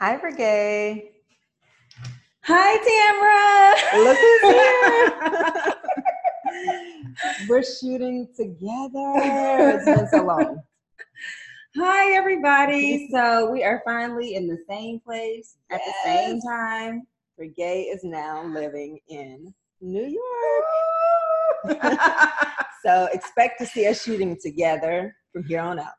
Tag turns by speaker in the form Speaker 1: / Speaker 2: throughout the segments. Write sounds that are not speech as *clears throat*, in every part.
Speaker 1: Hi, Regaye.
Speaker 2: Hi,
Speaker 1: Tamara. Look who's *laughs* here. We're shooting together. It's been so long.
Speaker 2: Hi, everybody. So we are finally in the same place at the same time.
Speaker 1: Regaye is now living in New York. *laughs* so expect to see us shooting together from here on out.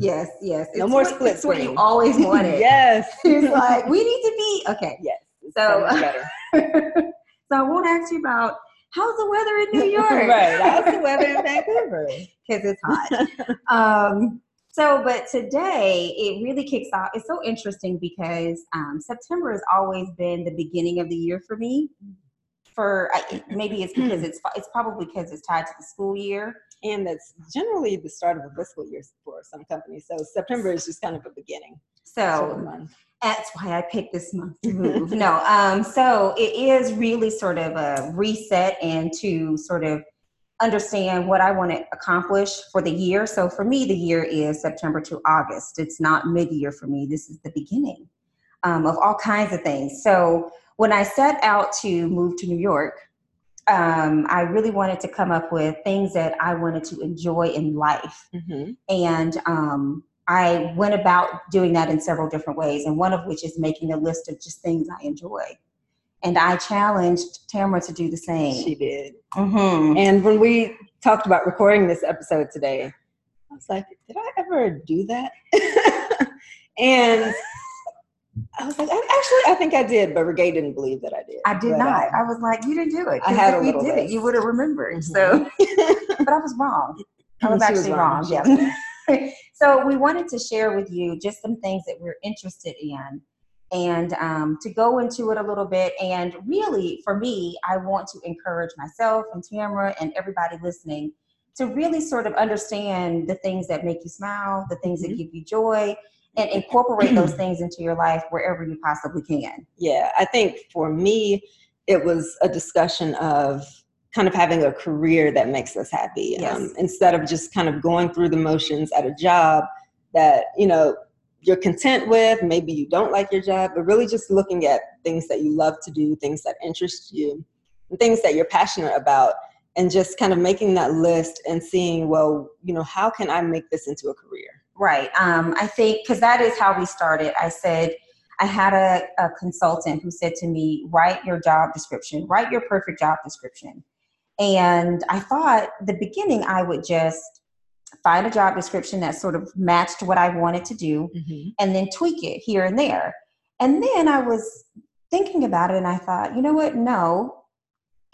Speaker 2: Yes, yes.
Speaker 1: No
Speaker 2: It's
Speaker 1: more
Speaker 2: what-
Speaker 1: split
Speaker 2: It's what you always *laughs* wanted.
Speaker 1: yes. *laughs*
Speaker 2: It's like we need to be okay.
Speaker 1: Yes.
Speaker 2: So-
Speaker 1: so *laughs*
Speaker 2: so I won't ask you about how's the weather in New York.
Speaker 1: right. How's the weather in Vancouver?
Speaker 2: because it's hot. um, so, but today it really kicks off. It's so interesting because um, September has always been the beginning of the year for me. For I, maybe it's because it's it's probably because it's tied to the school year.
Speaker 1: And that's generally the start of a fiscal year for some companies. So September is just kind of a beginning. sort of
Speaker 2: So that's why I picked this month to move. no, um, so it is really sort of a reset and to sort of understand what I want to accomplish for the year. So for me, the year is September to August. It's not mid-year for me. This is the beginning um, of all kinds of things. So when I set out to move to New York, um, I really wanted to come up with things that I wanted to enjoy in life.
Speaker 1: Mhm.
Speaker 2: And um, I went about doing that in several different ways, and one of which is making a list of just things I enjoy. And I challenged Tamara to do the same.
Speaker 1: She did.
Speaker 2: Mhm.
Speaker 1: And when we talked about recording this episode today, I was like, did I ever do that? *laughs* and I was like, I, actually, I think I did, but Regaye didn't believe that I did.
Speaker 2: I did
Speaker 1: But,
Speaker 2: not.
Speaker 1: uh,
Speaker 2: I was like, you didn't do it.
Speaker 1: I had
Speaker 2: if
Speaker 1: a
Speaker 2: you did it, you would have remembered.
Speaker 1: Mhm.
Speaker 2: So, *laughs* but I was wrong. I was
Speaker 1: She was
Speaker 2: actually
Speaker 1: wrong.
Speaker 2: wrong. Yeah. *laughs* so we wanted to share with you just some things that we're interested in and um, to go into it a little bit. And really, for me, I want to encourage myself and Tamara and everybody listening to really sort of understand the things that make you smile, the things that
Speaker 1: Mhm.
Speaker 2: give you joy, and incorporate those things into your life wherever you possibly can.
Speaker 1: yeah, I think for me, it was a discussion of kind of having a career that makes us happy
Speaker 2: Yes.
Speaker 1: um, instead of just kind of going through the motions at a job that you know you're content with maybe you don't like your job but really just looking at things that you love to do things that interest you and things that you're passionate about and just kind of making that list and seeing well you know how can i make this into a career
Speaker 2: Right. Um, I think because that is how we started. I said, I had a, a consultant who said to me, write your job description, write your perfect job description. And I thought the beginning I would just find a job description that sort of matched what I wanted to do and then tweak it here and there. And then I was thinking about it and I thought, you know what? No,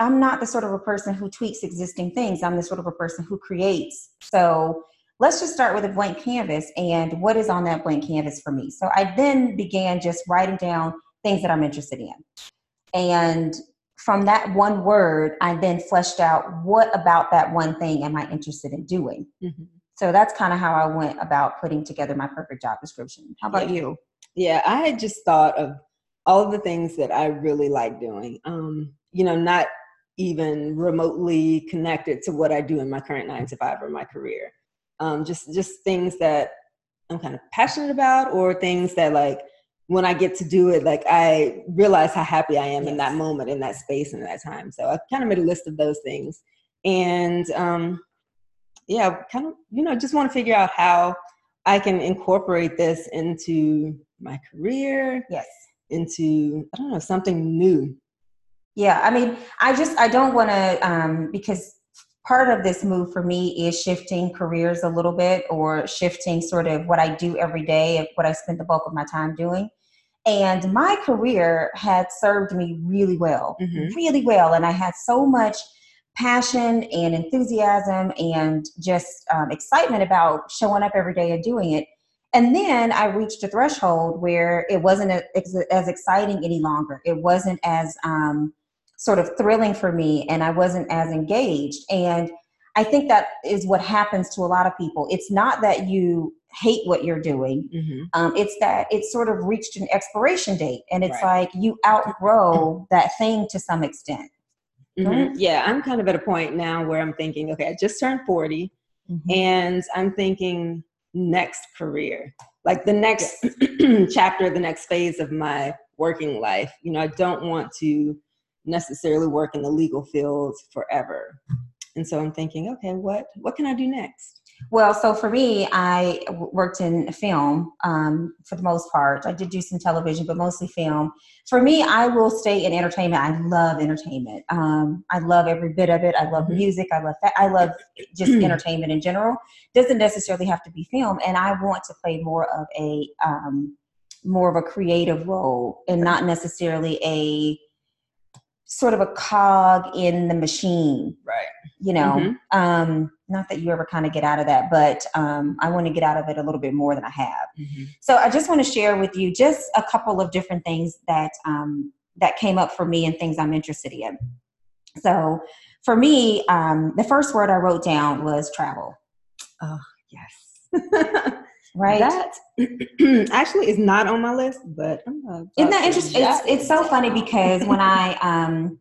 Speaker 2: I'm not the sort of a person who tweaks existing things. I'm the sort of a person who creates. So let's just start with a blank canvas and what is on that blank canvas for me. So I then began just writing down things that I'm interested in. And from that one word, I then fleshed out what about that one thing am I interested in doing?
Speaker 1: Mhm.
Speaker 2: So that's kind of how I went about putting together my perfect job description. How about
Speaker 1: Yeah.
Speaker 2: you?
Speaker 1: Yeah, I had just thought of all of the things that I really like doing. Um, you know, not even remotely connected to what I do in my current nine to five or my career. Um, just just things that I'm kind of passionate about, or things that like when I get to do it, like I realize how happy I am in that moment, in that space, and that time. So I kind of made a list of those things, and um, yeah, kind of you know just want to figure out how I can incorporate this into my career,
Speaker 2: Yes.
Speaker 1: into I don't know something new.
Speaker 2: Yeah, I mean, I just I don't want to um, because part of this move for me is shifting careers a little bit or shifting sort of what I do every day what I spend the bulk of my time doing. And my career had served me really well,
Speaker 1: Mhm.
Speaker 2: really well, and I had so much passion and enthusiasm and just um, excitement about showing up every day and doing it. And then I reached a threshold where it wasn't as exciting any longer. It wasn't as um, sort of thrilling for me, and I wasn't as engaged. And I think that is what happens to a lot of people. It's not that you hate what you're doing, um, it's that it's sort of reached an expiration date, and it's
Speaker 1: Right.
Speaker 2: like you outgrow that thing to some extent.
Speaker 1: Mhm.
Speaker 2: Mhm.
Speaker 1: Yeah, I'm kind of at a point now where I'm thinking, okay, I just turned 40
Speaker 2: Mm-hmm.
Speaker 1: and I'm thinking next career. like the next *clears throat* chapter, the next phase of my working life. You know, I don't want to necessarily work in the legal field forever. And so I'm thinking, okay, what what can I do next?
Speaker 2: Well, so for me, I worked in film um, for the most part. I did do some television, but mostly film. For me, I will stay in entertainment. I love entertainment. Um, I love every bit of it. I love mm-hmm. music. I love fa- I love *clears throat* just entertainment in general. Doesn't necessarily have to be film. And I want to play more of a um, more of a creative role and not necessarily a sort of a cog in the machine.
Speaker 1: Right.
Speaker 2: You know, mm-hmm. um, not that you ever kind of get out of that, but um, I want to get out of it a little bit more than I have. Mm-hmm. So I just want to share with you just a couple of different things that um, that came up for me and things I'm interested in. So for me, um, the first word I wrote down was travel.
Speaker 1: Oh, yes. *laughs*
Speaker 2: right?
Speaker 1: That *clears throat* actually is not on my list, but
Speaker 2: isn't that interesting? It's, it's so funny because when I um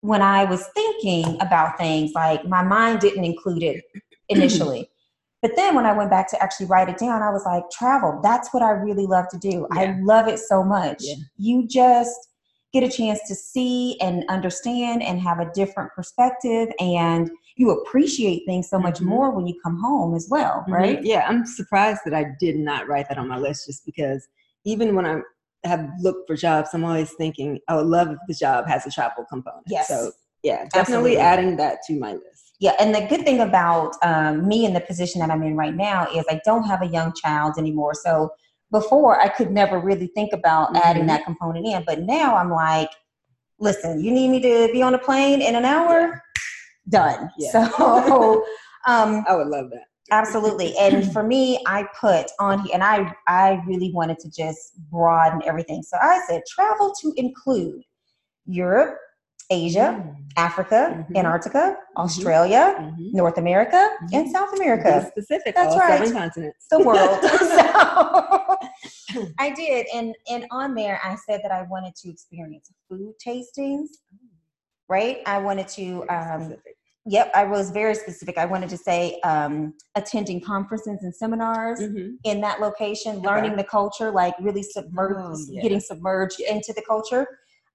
Speaker 2: when I was thinking about things, like my mind didn't include it initially. *clears throat* but then when I went back to actually write it down, I was like, travel, that's what I really love to do. Yeah. I love it so much. Yeah. You just get a chance to see and understand and have a different perspective and you appreciate things so much mm-hmm. more when you come home as well, mm-hmm. right?
Speaker 1: Yeah, I'm surprised that I did not write that on my list just because even when I have looked for jobs, I'm always thinking, I would love if the job has a travel component.
Speaker 2: Yes.
Speaker 1: So yeah, definitely Absolutely. adding that to my list.
Speaker 2: Yeah, and the good thing about um, me in the position that I'm in right now is I don't have a young child anymore. So before I could never really think about mm-hmm. adding that component in, but now I'm like, listen, you need me to be on a plane in an hour? Done. Yeah. So um,
Speaker 1: I would love that.
Speaker 2: Absolutely. And *laughs* for me, I put on here, and I I really wanted to just broaden everything. So I said travel to include Europe, Asia, mm. Africa, mm-hmm. Antarctica, mm-hmm. Australia, mm-hmm. North America, mm-hmm. and South America.
Speaker 1: specific. That's right. Seven continents.
Speaker 2: The world. *laughs* *laughs* so I did, and and on there I said that I wanted to experience food tastings. Right. I wanted to. Um, Yep, I was very specific. I wanted to say um, attending conferences and seminars mm-hmm. in that location, okay. learning the culture, like really submerged, oh, yeah. getting submerged into the culture.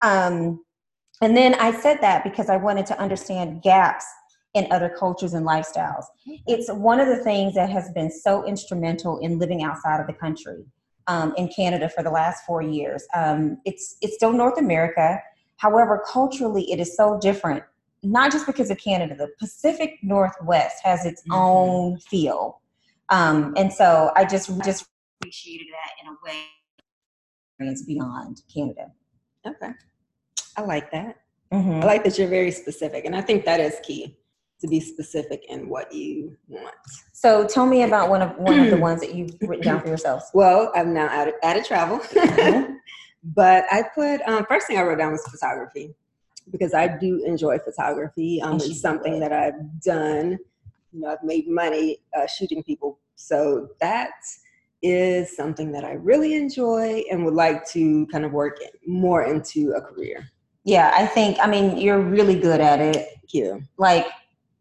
Speaker 2: Um, and then I said that because I wanted to understand gaps in other cultures and lifestyles. It's one of the things that has been so instrumental in living outside of the country um, in Canada for the last four years. Um, it's it's still North America, however, culturally it is so different not just because of Canada, the Pacific Northwest has its mm-hmm. own feel. Um, and so I just just appreciated that in a way it's beyond Canada.
Speaker 1: Okay. I like that. Mm-hmm. I like that you're very specific. And I think that is key to be specific in what you want.
Speaker 2: So tell me about one of one of the ones that you've written down for yourselves.
Speaker 1: Well, I'm now out of, out of travel. Mm-hmm. *laughs* but I put um, first thing I wrote down was photography because I do enjoy photography. Um, it's something that I've done. You know, I've made money uh, shooting people, so that is something that I really enjoy and would like to kind of work more into a career.
Speaker 2: Yeah, I think. I mean, you're really good at it.
Speaker 1: Thank you.
Speaker 2: Like,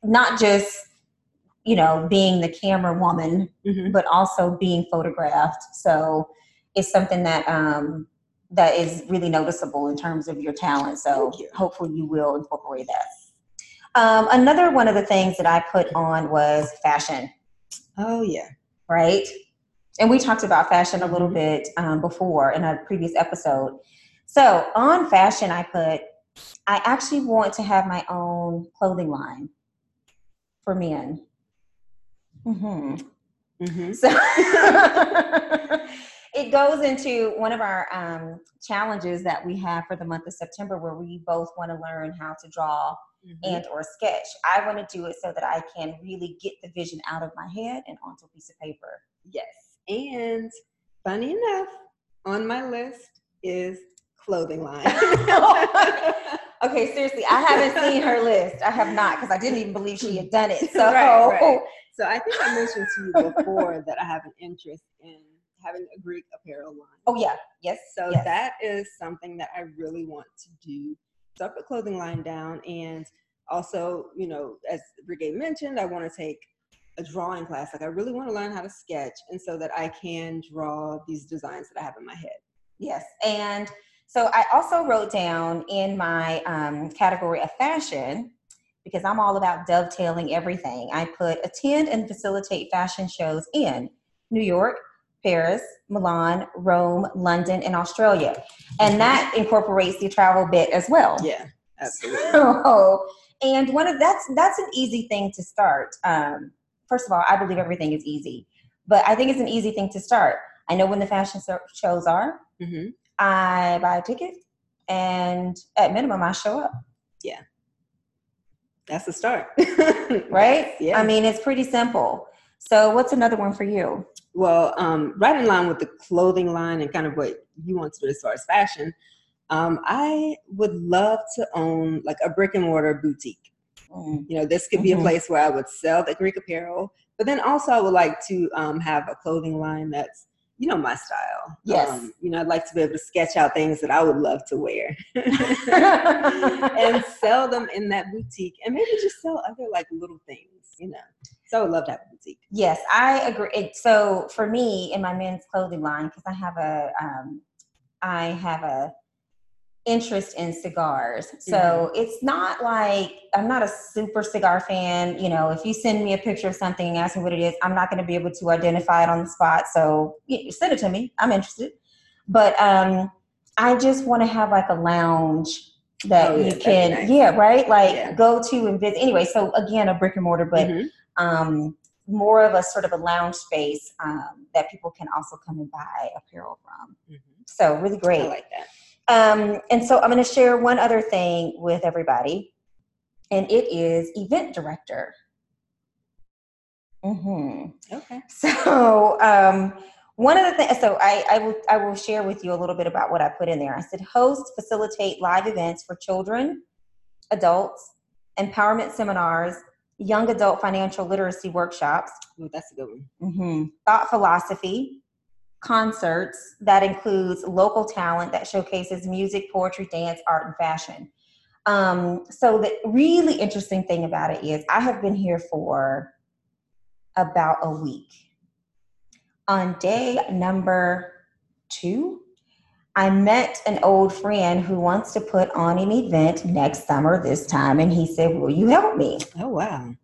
Speaker 2: not just you know being the camera woman, mm-hmm. but also being photographed. So it's something that um, that is really noticeable in terms of your talent. So you. hopefully you will incorporate that. Um, another one of the things that I put on was fashion.
Speaker 1: Oh yeah,
Speaker 2: right. And we talked about fashion a little mm-hmm. bit um, before in a previous episode. So on fashion, I put I actually want to have my own clothing line for men. Mm-hmm. Mm-hmm. So *laughs* *laughs* it goes into one of our um, challenges that we have for the month of September, where we both want to learn how to draw mm-hmm. and or sketch. I want to do it so that I can really get the vision out of my head and onto a piece of paper.
Speaker 1: Yes, and funny enough, on my list is clothing line. *laughs* *laughs*
Speaker 2: okay, seriously, I haven't seen her list. I have not because I didn't even believe she had done it. *laughs* So,
Speaker 1: right, right. so I think I mentioned to you before that I have an interest in having a Greek apparel line.
Speaker 2: Oh yeah, yes.
Speaker 1: So
Speaker 2: yes.
Speaker 1: that is something that I really want to do. Start the clothing line down, and also, you know, as Regaye mentioned, I want to take a drawing class. Like I really want to learn how to sketch, and so that I can draw these designs that I have in my head.
Speaker 2: Yes, and so I also wrote down in my um, category of fashion because I'm all about dovetailing everything. I put attend and facilitate fashion shows in New York, Paris, Milan, Rome, London, and Australia. And that incorporates the travel bit as well.
Speaker 1: Yeah, absolutely.
Speaker 2: So, and one of that's that's an easy thing to start. Um, first of all, I believe everything is easy, but I think it's an easy thing to start. I know when the fashion shows are.
Speaker 1: hmm
Speaker 2: I buy a ticket, and at minimum, I show up.
Speaker 1: Yeah, that's the start, *laughs* *laughs*
Speaker 2: Right?
Speaker 1: Yeah.
Speaker 2: I mean, it's pretty simple. So, what's another one for you?
Speaker 1: Well, um, right in line with the clothing line and kind of what you want to do as far as fashion, um, I would love to own like a brick and mortar boutique.
Speaker 2: Mm,
Speaker 1: You know, this could be
Speaker 2: Mhm.
Speaker 1: a place where I would sell the Greek apparel, but then also I would like to um, have a clothing line that's, you know, my style.
Speaker 2: Yes.
Speaker 1: Um, you know, I'd like to be able to sketch out things that I would love to wear *laughs* *laughs* and sell them in that boutique and maybe just sell other like little things, you know. So I would love to have a boutique.
Speaker 2: Yes, I agree. So for me, in my men's clothing line, because I have a, um, I have a interest in cigars. So it's not like I'm not a super cigar fan. You know, if you send me a picture of something and ask me what it is, I'm not going to be able to identify it on the spot. So send it to me. I'm interested. But um, I just want to have like a lounge that
Speaker 1: Oh, yeah,
Speaker 2: you can,
Speaker 1: nice.
Speaker 2: yeah, right, like
Speaker 1: Yeah.
Speaker 2: go to and visit. Anyway, so again, a brick and mortar, but
Speaker 1: Mhm.
Speaker 2: Um, more of a sort of a lounge space um, that people can also come and buy apparel from.
Speaker 1: Mhm.
Speaker 2: So really great.
Speaker 1: I like that.
Speaker 2: Um, and so I'm going to share one other thing with everybody, and it is event director. Mm-hmm.
Speaker 1: Okay.
Speaker 2: So um, one of the things, so I, I will I will share with you a little bit about what I put in there. I said host, facilitate live events for children, adults, empowerment seminars, young adult financial literacy workshops,
Speaker 1: Ooh, that's a good one.
Speaker 2: hmm thought philosophy, concerts that includes local talent that showcases music, poetry, dance, art, and fashion. Um, so the really interesting thing about it is I have been here for about a week. On day number two, I met an old friend who wants to put on an event next summer this time, and he said, Will you help me?
Speaker 1: Oh wow.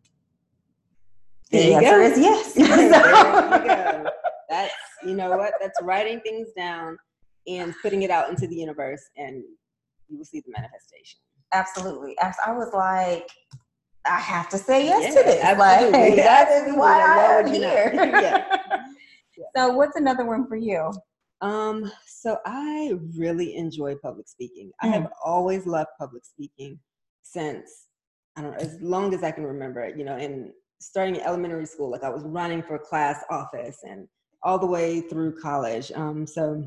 Speaker 2: The
Speaker 1: There
Speaker 2: answer
Speaker 1: go.
Speaker 2: is yes. *laughs*
Speaker 1: there you go. That's *laughs* you know what? That's writing things down and putting it out into the universe, and you will see the manifestation.
Speaker 2: Absolutely. Abs- I was like, I have to say yes
Speaker 1: Yeah,
Speaker 2: to this. *laughs*
Speaker 1: absolutely.
Speaker 2: Like, that is why I am
Speaker 1: would you not?
Speaker 2: here.
Speaker 1: Yeah.
Speaker 2: So, what's another one for you?
Speaker 1: Um, so I really enjoy public speaking. I
Speaker 2: Mm.
Speaker 1: have always loved public speaking since I don't know, as long as I can remember it, you know, in starting in elementary school, like I was running for class office and all the way through college. Um, so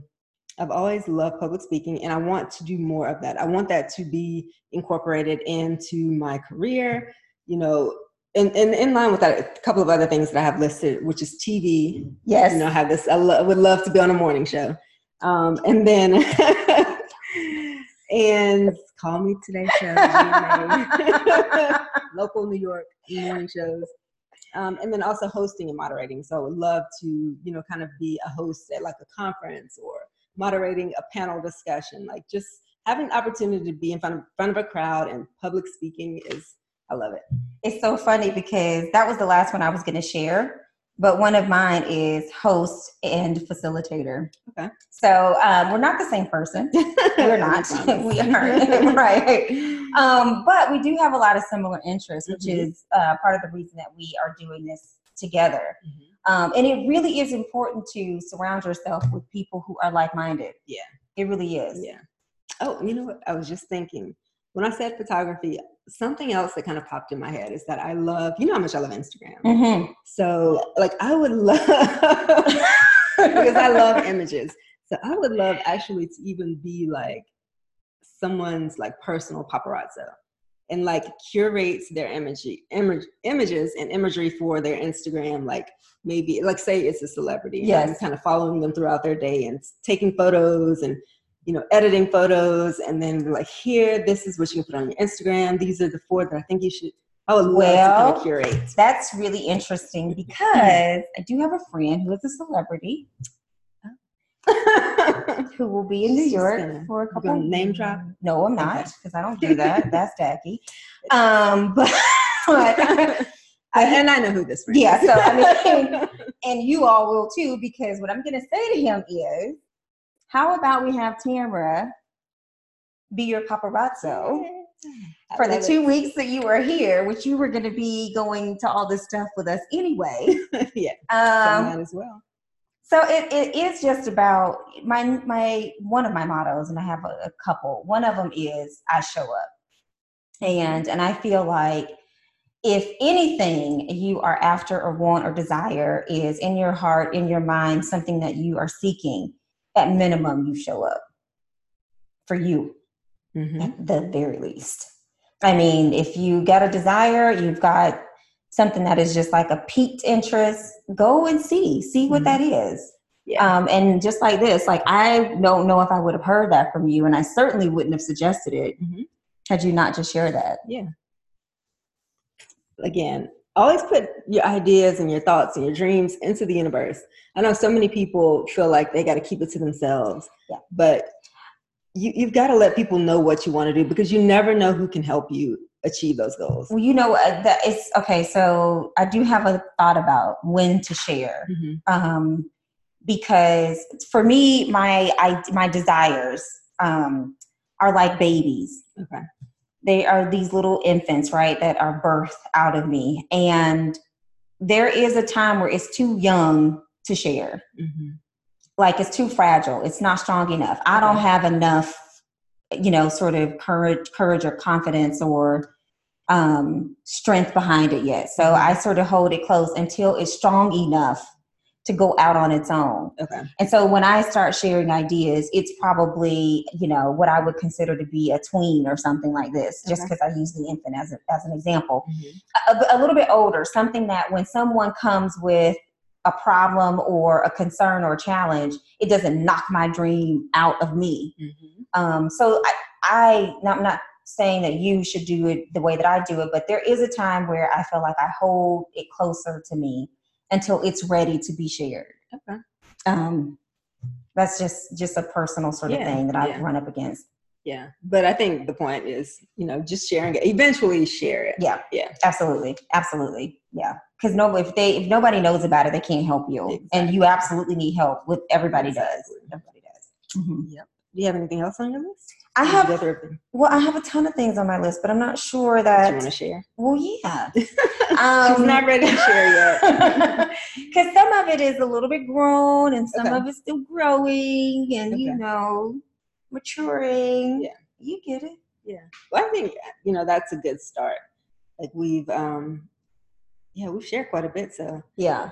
Speaker 1: I've always loved public speaking and I want to do more of that. I want that to be incorporated into my career, you know, and, and in line with that, a couple of other things that I have listed, which is TV,
Speaker 2: Yes.
Speaker 1: you know, have this. I lo- would love to be on a morning show, um, and then *laughs* and call me today show, *laughs* local New York morning shows, um, and then also hosting and moderating. So I would love to, you know, kind of be a host at like a conference or moderating a panel discussion. Like just having the opportunity to be in front of front of a crowd and public speaking is, I love it.
Speaker 2: it's so funny because that was the last one I was going to share. But one of mine is host and facilitator.
Speaker 1: Okay.
Speaker 2: So um, we're not the same person. *laughs* We're not. *laughs* we aren't. *laughs* right. Um, but we do have a lot of similar interests, which
Speaker 1: Mhm.
Speaker 2: is uh, part of the reason that we are doing this together.
Speaker 1: Mhm.
Speaker 2: Um, and it really is important to surround yourself with people who are like minded.
Speaker 1: Yeah.
Speaker 2: It really is.
Speaker 1: Yeah. Oh, you know what? I was just thinking when I said photography, something else that kind of popped in my head is that I love, you know how much I love Instagram.
Speaker 2: hmm
Speaker 1: So, like, I would love, *laughs* because I love *laughs* images. So, I would love actually to even be like someone's like personal paparazzo and like curates their imagery, image, images and imagery for their Instagram. Like, maybe, like, say it's a celebrity. and kind of following them throughout their day and taking photos and you know, editing photos and then like, here, this is what you can put on your Instagram. These are the four that I think you should I would love
Speaker 2: Well,
Speaker 1: to kind of curate.
Speaker 2: That's really interesting because I do have a friend who is a celebrity *laughs* who will be in New York
Speaker 1: gonna-
Speaker 2: for a couple.
Speaker 1: name drop?
Speaker 2: No, I'm not because I don't do that. *laughs* That's tacky. Um, *laughs* but, but
Speaker 1: and I know who this friend
Speaker 2: Yeah,
Speaker 1: is.
Speaker 2: so, I mean, and you all will too because what I'm going to say to him is, how about we have Tamara be your paparazzo?
Speaker 1: I
Speaker 2: for the two weeks that you were here, which you were going to be going to all this stuff with us anyway. *laughs*
Speaker 1: yeah, so
Speaker 2: Um,
Speaker 1: as well.
Speaker 2: so it, it is just about my my one of my mottos, and I have a, a couple. One of them is I show up, and and I feel like if anything you are after or want or desire is in your heart, in your mind, something that you are seeking, at minimum you show up for you
Speaker 1: Mhm.
Speaker 2: at the very least. I mean, if you got a desire, you've got something that is just like a piqued interest, go and see, see what
Speaker 1: Mhm.
Speaker 2: that is.
Speaker 1: Yeah.
Speaker 2: Um, and just like this, like I don't know if I would have heard that from you, and I certainly wouldn't have suggested it
Speaker 1: Mhm.
Speaker 2: had you not just shared that.
Speaker 1: Yeah again, always put your ideas and your thoughts and your dreams into the universe. I know so many people feel like they got to keep it to themselves,
Speaker 2: Yeah.
Speaker 1: but you, you've got to let people know what you want to do because you never know who can help you achieve those goals.
Speaker 2: Well, you know uh, that it's okay. So I do have a thought about when to share.
Speaker 1: Mhm.
Speaker 2: um, because for me, my I, my desires um, are like babies.
Speaker 1: Okay.
Speaker 2: They are these little infants, right, that are birthed out of me, and there is a time where it's too young to share.
Speaker 1: Mhm.
Speaker 2: Like it's too fragile. It's not strong enough. I don't have enough, you know, sort of courage, courage or confidence or um, strength behind it yet. So I sort of hold it close until it's strong enough to go out on its own.
Speaker 1: Okay.
Speaker 2: And so when I start sharing ideas, it's probably, you know, what I would consider to be a tween or something like this, just
Speaker 1: Okay.
Speaker 2: because I use the infant as, a, as an example.
Speaker 1: Mhm.
Speaker 2: A, a little bit older, something that when someone comes with a problem or a concern or a challenge, it doesn't knock my dream out of me.
Speaker 1: Mhm.
Speaker 2: Um, so I, I, now I'm not saying that you should do it the way that I do it, but there is a time where I feel like I hold it closer to me until it's ready to be shared.
Speaker 1: Okay.
Speaker 2: Um, that's just just a personal sort of
Speaker 1: Yeah,
Speaker 2: thing that I
Speaker 1: yeah.
Speaker 2: run up against.
Speaker 1: Yeah. But I think the point is, you know, just sharing it. Eventually share it.
Speaker 2: Yeah,
Speaker 1: Yeah.
Speaker 2: absolutely, absolutely, yeah. Because no, if they if nobody knows about it, they can't help you, and you absolutely need help. With everybody does.
Speaker 1: Exactly.
Speaker 2: Everybody does. Mhm.
Speaker 1: Yep. Do you have anything else on your list?
Speaker 2: I have
Speaker 1: you go through everything
Speaker 2: well, I have a ton of things on my list, but I'm not sure
Speaker 1: that you want to share.
Speaker 2: Well, yeah. *laughs*
Speaker 1: She's
Speaker 2: Um,
Speaker 1: not ready to share yet. *laughs*
Speaker 2: Because some of it is a little bit grown and some
Speaker 1: Okay.
Speaker 2: of it's still growing and, you know, maturing.
Speaker 1: Yeah.
Speaker 2: You get it. Yeah.
Speaker 1: Well, I think you know that's a good start. Like we've, um yeah, we've shared quite a bit, so
Speaker 2: Yeah.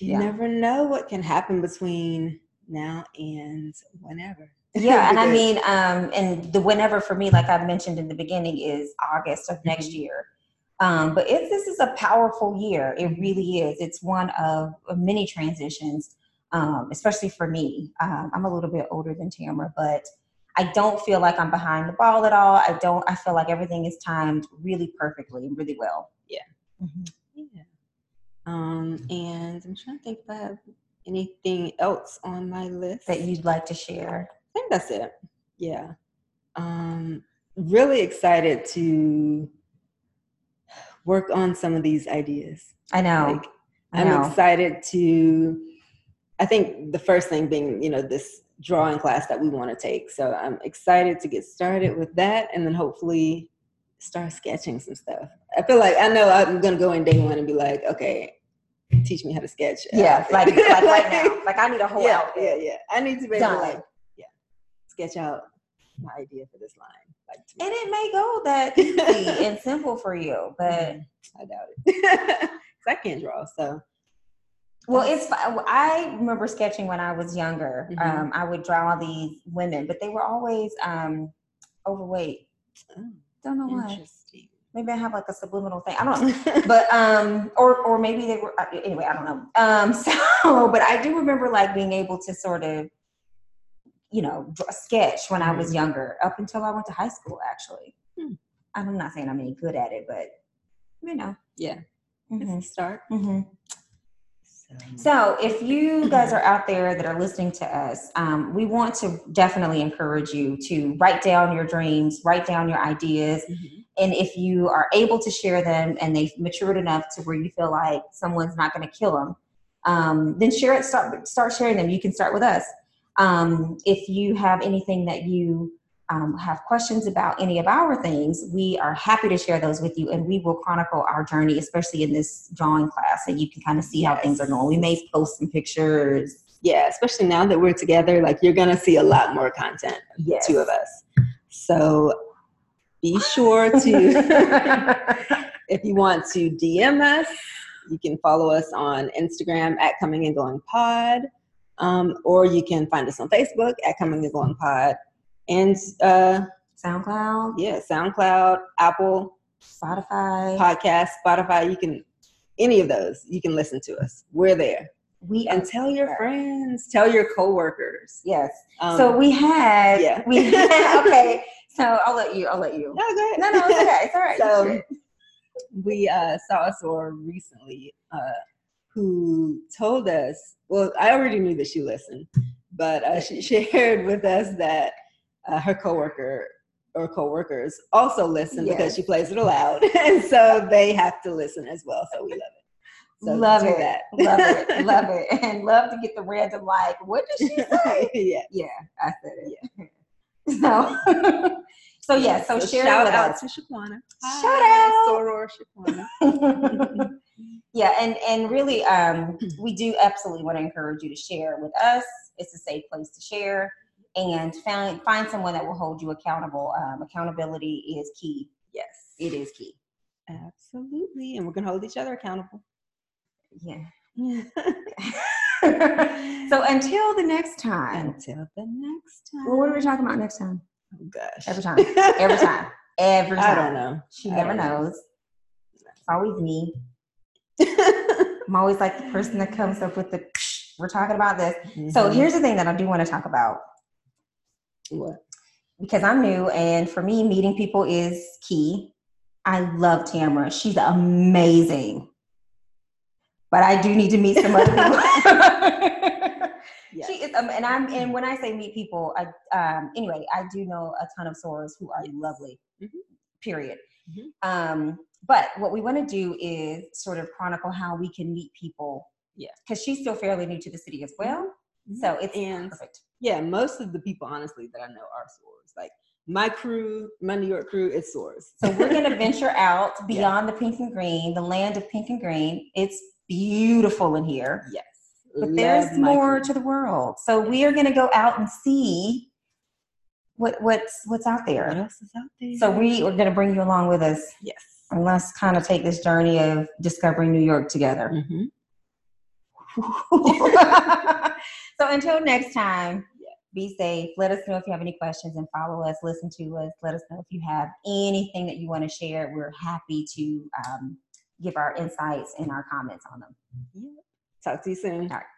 Speaker 1: you
Speaker 2: Yeah.
Speaker 1: never know what can happen between now and whenever. *laughs*
Speaker 2: Yeah. and I mean, um, and the whenever for me, like I mentioned in the beginning, is August of next
Speaker 1: Mhm.
Speaker 2: year. Um, but if this is a powerful year. It really is. It's one of, many transitions, um, especially for me. Um, I'm a little bit older than Tamara, but I don't feel like I'm behind the ball at all. I don't. I feel like everything is timed really perfectly, and really well.
Speaker 1: Yeah.
Speaker 2: Mhm.
Speaker 1: Yeah. Um, and I'm trying to think if I have anything else on my list.
Speaker 2: That you'd like to share.
Speaker 1: I think that's it. Yeah. Um, really excited to work on some of these ideas.
Speaker 2: I know.
Speaker 1: Like,
Speaker 2: I
Speaker 1: I'm
Speaker 2: know.
Speaker 1: excited to. I think the first thing being, you know, this drawing class that we want to take. So I'm excited to get started with that, and then hopefully start sketching some stuff. I feel like I know I'm gonna go in day one and be like, okay, teach me how to sketch.
Speaker 2: yeah, *laughs* like like right now. *laughs* Like I need a whole
Speaker 1: yeah,
Speaker 2: outfit.
Speaker 1: yeah, yeah. I need to be able to
Speaker 2: Done.
Speaker 1: like, sketch out my idea for this line. Like,
Speaker 2: And it may go that easy and simple for you, *laughs* but
Speaker 1: Mm, I doubt it, *laughs* because I can't draw. So
Speaker 2: well, it's. I remember sketching when I was younger.
Speaker 1: Mhm.
Speaker 2: Um, I would draw these women, but they were always um, overweight.
Speaker 1: oh,
Speaker 2: Don't know why.
Speaker 1: interesting.
Speaker 2: Maybe I have like a subliminal thing. I don't *laughs* know. but um or or maybe they were uh, anyway i don't know um so but i do remember like being able to sort of you know draw, sketch when i was younger up until i went to high school actually
Speaker 1: Hmm.
Speaker 2: i'm not saying i'm any good at it but you know.
Speaker 1: Yeah.
Speaker 2: Mhm.
Speaker 1: A start.
Speaker 2: Mhm.
Speaker 1: So,
Speaker 2: if you guys are out there that are listening to us, um, we want to definitely encourage you to write down your dreams, write down your ideas,
Speaker 1: mhm.
Speaker 2: and if you are able to share them and they've matured enough to where you feel like someone's not going to kill them, um, then share it. Start start sharing them. You can start with us. Um, if you have anything that you um, have questions about any of our things, we are happy to share those with you, and we will chronicle our journey, especially in this drawing class, and you can kind of see how things are going. We may post some pictures.
Speaker 1: yeah, especially now that we're together, like you're gonna see a lot more content
Speaker 2: Yes.
Speaker 1: two of us. So be sure to *laughs* if you want to DM us, you can follow us on Instagram at Coming and Going Pod, um, or you can find us on Facebook at Coming and Going Pod, and uh,
Speaker 2: SoundCloud,
Speaker 1: yeah, SoundCloud, Apple
Speaker 2: Spotify.
Speaker 1: Podcast, Spotify. You can any of those. You can listen to us. We're there,
Speaker 2: we
Speaker 1: and tell your friends, tell your coworkers.
Speaker 2: yes.
Speaker 1: Um,
Speaker 2: so we had
Speaker 1: yeah.
Speaker 2: we *laughs* okay. So I'll let you. I'll let you.
Speaker 1: no, go ahead.
Speaker 2: No, no, it's okay. It's all right.
Speaker 1: So- we uh, saw a soror recently uh, who told us, well, I already knew that she listened, but uh, she shared with us that uh, her coworker or coworkers also listen because she plays it aloud, *laughs* and so they have to listen as well. So we love it. So
Speaker 2: love it.
Speaker 1: that.
Speaker 2: love it. *laughs* Love it. And love to get the random like, what did she say? *laughs*
Speaker 1: yeah.
Speaker 2: yeah, I said it. Yeah. So, so yeah. So, share it
Speaker 1: shout out
Speaker 2: us.
Speaker 1: to Shaquana.
Speaker 2: Shout out.
Speaker 1: Soror Shaquana. *laughs*
Speaker 2: yeah, and and really, um, we do absolutely want to encourage you to share with us. It's a safe place to share, and find find someone that will hold you accountable. Um, accountability is key.
Speaker 1: yes,
Speaker 2: It is key.
Speaker 1: absolutely, and we're gonna hold each other accountable.
Speaker 2: Yeah.
Speaker 1: Yeah. *laughs* *laughs*
Speaker 2: so until the next time.
Speaker 1: Until the next time.
Speaker 2: Well, what are we talking about next time?
Speaker 1: Oh gosh.
Speaker 2: Every time. Every time. *laughs* Every time.
Speaker 1: I don't know.
Speaker 2: She
Speaker 1: I
Speaker 2: never
Speaker 1: know.
Speaker 2: knows. It's always me. *laughs* I'm always like the person that comes up with the we're talking about this. So
Speaker 1: Mhm.
Speaker 2: here's the thing that I do want to talk about
Speaker 1: what?
Speaker 2: because I'm new and for me meeting people is key. I love Tamara. She's amazing. But I do need to meet some other *laughs* people.
Speaker 1: Yeah.
Speaker 2: She is, um, and I'm, and when I say meet people, I, um, anyway, I do know a ton of sorors who are
Speaker 1: Yes.
Speaker 2: lovely.
Speaker 1: Mhm.
Speaker 2: Period.
Speaker 1: Mhm.
Speaker 2: Um, but what we want to do is sort of chronicle how we can meet people.
Speaker 1: Yeah.
Speaker 2: Because she's still fairly new to the city as well,
Speaker 1: Mhm.
Speaker 2: so it's
Speaker 1: and
Speaker 2: perfect.
Speaker 1: yeah, most of the people honestly that I know are sorors. Like my crew, my New York crew, is sorors.
Speaker 2: So we're going *laughs* to venture out beyond the pink and green, the land of pink and green. It's beautiful in here.
Speaker 1: yes.
Speaker 2: But there's more to the world. So we are going to go out and see what what's what's out
Speaker 1: What
Speaker 2: there.
Speaker 1: else is out there?
Speaker 2: So we are going to bring you along with us,
Speaker 1: yes.
Speaker 2: and let's kind of take this journey of discovering New York together.
Speaker 1: Mhm. *laughs*
Speaker 2: so until next time, be safe. Let us know if you have any questions and follow us. Listen to us. Let us know if you have anything that you want to share. We're happy to um, give our insights and our comments on them.
Speaker 1: Yeah. Talk to you soon.
Speaker 2: All right.